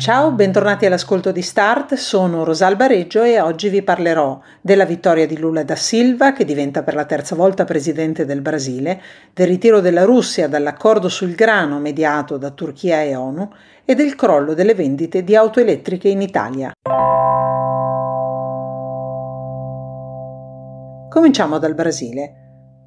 Ciao, bentornati all'ascolto di Start, sono Rosalba Reggio e oggi vi parlerò della vittoria di Lula da Silva, che diventa per la terza volta presidente del Brasile, del ritiro della Russia dall'accordo sul grano mediato da Turchia e ONU e del crollo delle vendite di auto elettriche in Italia. Cominciamo dal Brasile.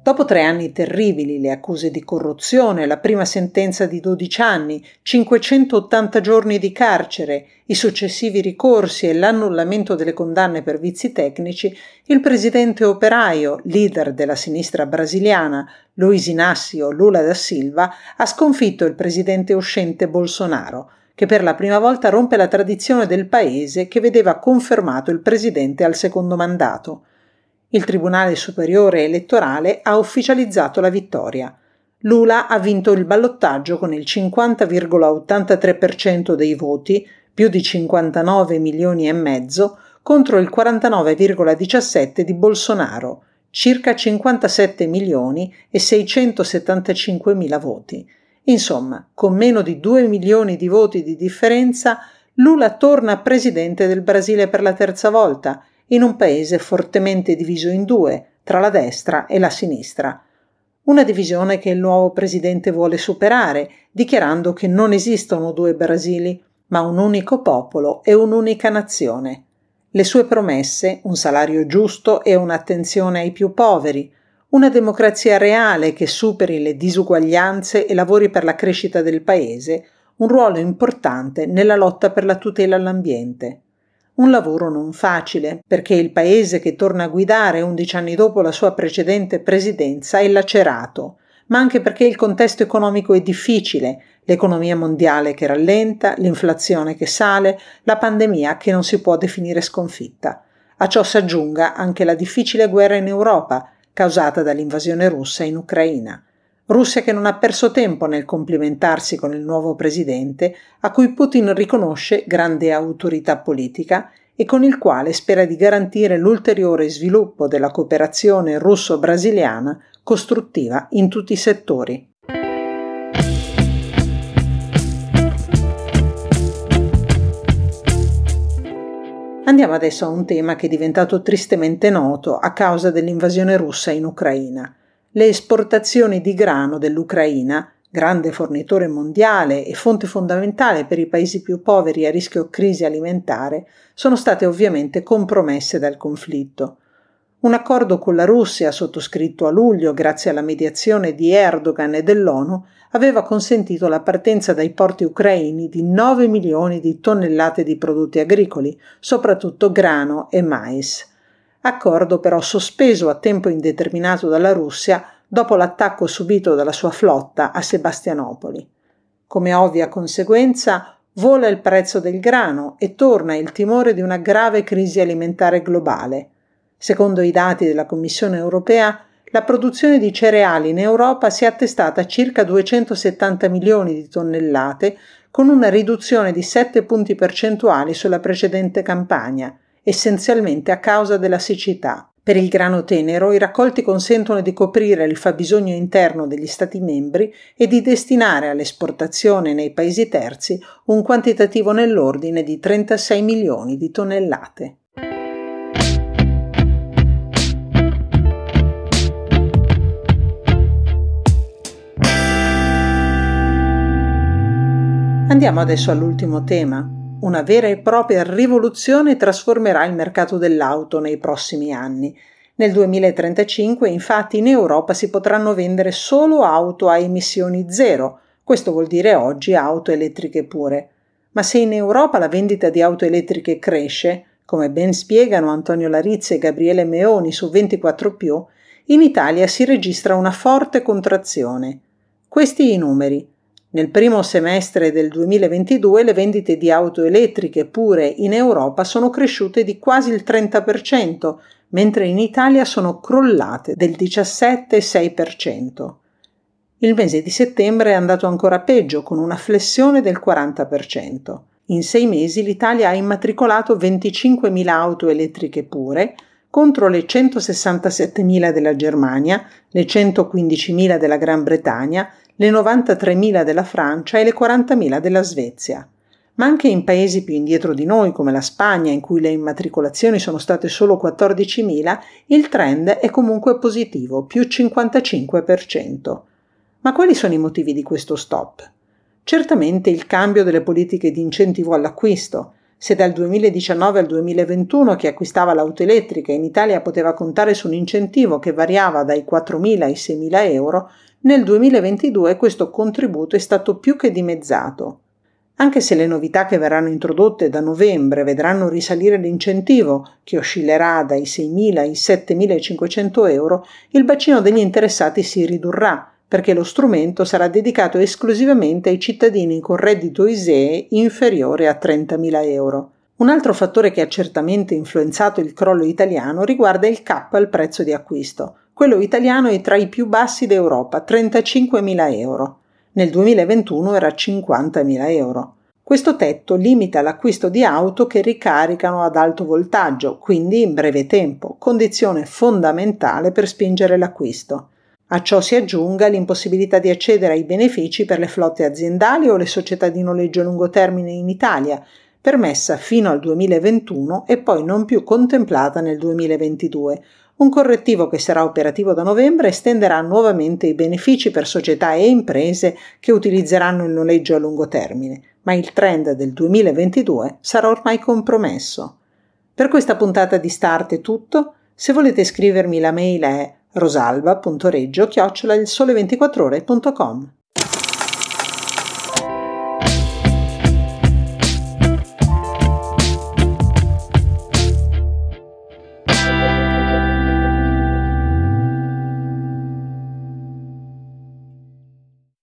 Dopo tre anni terribili, le accuse di corruzione, la prima sentenza di 12 anni, 580 giorni di carcere, i successivi ricorsi e l'annullamento delle condanne per vizi tecnici, il presidente operaio, leader della sinistra brasiliana, Luiz Inácio Lula da Silva, ha sconfitto il presidente uscente Bolsonaro, che per la prima volta rompe la tradizione del paese che vedeva confermato il presidente al secondo mandato. Il Tribunale Superiore Elettorale ha ufficializzato la vittoria. Lula ha vinto il ballottaggio con il 50,83% dei voti, più di 59 milioni e mezzo, contro il 49,17 di Bolsonaro, circa 57 milioni e 675 mila voti. Insomma, con meno di 2 milioni di voti di differenza, Lula torna presidente del Brasile per la terza volta in un paese fortemente diviso in due, tra la destra e la sinistra. Una divisione che il nuovo presidente vuole superare, dichiarando che non esistono due Brasili, ma un unico popolo e un'unica nazione. Le sue promesse, un salario giusto e un'attenzione ai più poveri, una democrazia reale che superi le disuguaglianze e lavori per la crescita del paese, un ruolo importante nella lotta per la tutela all'ambiente. Un lavoro non facile, perché il paese che torna a guidare undici anni dopo la sua precedente presidenza è lacerato, ma anche perché il contesto economico è difficile, l'economia mondiale che rallenta, l'inflazione che sale, la pandemia che non si può definire sconfitta. A ciò si aggiunga anche la difficile guerra in Europa, causata dall'invasione russa in Ucraina. Russia che non ha perso tempo nel complimentarsi con il nuovo presidente, a cui Putin riconosce grande autorità politica e con il quale spera di garantire l'ulteriore sviluppo della cooperazione russo-brasiliana costruttiva in tutti i settori. Andiamo adesso a un tema che è diventato tristemente noto a causa dell'invasione russa in Ucraina le esportazioni di grano dell'Ucraina, grande fornitore mondiale e fonte fondamentale per i paesi più poveri a rischio crisi alimentare, sono state ovviamente compromesse dal conflitto. Un accordo con la Russia, sottoscritto a luglio grazie alla mediazione di Erdogan e dell'ONU, aveva consentito la partenza dai porti ucraini di 9 milioni di tonnellate di prodotti agricoli, soprattutto grano e mais accordo però sospeso a tempo indeterminato dalla Russia dopo l'attacco subito dalla sua flotta a Sebastianopoli. Come ovvia conseguenza, vola il prezzo del grano e torna il timore di una grave crisi alimentare globale. Secondo i dati della Commissione europea, la produzione di cereali in Europa si è attestata a circa 270 milioni di tonnellate, con una riduzione di 7 punti percentuali sulla precedente campagna, essenzialmente a causa della siccità. Per il grano tenero i raccolti consentono di coprire il fabbisogno interno degli Stati membri e di destinare all'esportazione nei paesi terzi un quantitativo nell'ordine di 36 milioni di tonnellate. Andiamo adesso all'ultimo tema, una vera e propria rivoluzione trasformerà il mercato dell'auto nei prossimi anni. Nel 2035 infatti in Europa si potranno vendere solo auto a emissioni zero, questo vuol dire oggi auto elettriche pure. Ma se in Europa la vendita di auto elettriche cresce, come ben spiegano Antonio Larizzi e Gabriele Meoni su 24 in Italia si registra una forte contrazione. Questi i numeri. Nel primo semestre del 2022 le vendite di auto elettriche pure in Europa sono cresciute di quasi il 30%, mentre in Italia sono crollate del 17,6%. Il mese di settembre è andato ancora peggio, con una flessione del 40%. In sei mesi l'Italia ha immatricolato 25.000 auto elettriche pure, contro le 167.000 della Germania, le 115.000 della Gran Bretagna, le 93.000 della Francia e le 40.000 della Svezia ma anche in paesi più indietro di noi, come la Spagna, in cui le immatricolazioni sono state solo 14.000, il trend è comunque positivo, più 55%. Ma quali sono i motivi di questo stop? Certamente il cambio delle politiche di incentivo all'acquisto. Se dal 2019 al 2021 chi acquistava l'auto elettrica in Italia poteva contare su un incentivo che variava dai 4.000 ai 6.000 euro, nel 2022 questo contributo è stato più che dimezzato. Anche se le novità che verranno introdotte da novembre vedranno risalire l'incentivo, che oscillerà dai 6.000 ai 7.500 euro, il bacino degli interessati si ridurrà, perché lo strumento sarà dedicato esclusivamente ai cittadini con reddito ISEE inferiore a 30.000 euro. Un altro fattore che ha certamente influenzato il crollo italiano riguarda il cap al prezzo di acquisto. Quello italiano è tra i più bassi d'Europa, 35.000 euro nel 2021 era 50.000 euro. Questo tetto limita l'acquisto di auto che ricaricano ad alto voltaggio, quindi in breve tempo, condizione fondamentale per spingere l'acquisto. A ciò si aggiunga l'impossibilità di accedere ai benefici per le flotte aziendali o le società di noleggio a lungo termine in Italia, permessa fino al 2021 e poi non più contemplata nel 2022, un correttivo che sarà operativo da novembre estenderà nuovamente i benefici per società e imprese che utilizzeranno il noleggio a lungo termine, ma il trend del 2022 sarà ormai compromesso. Per questa puntata di Start è tutto. Se volete scrivermi la mail è rosalba.reggio-il sole24ore.com.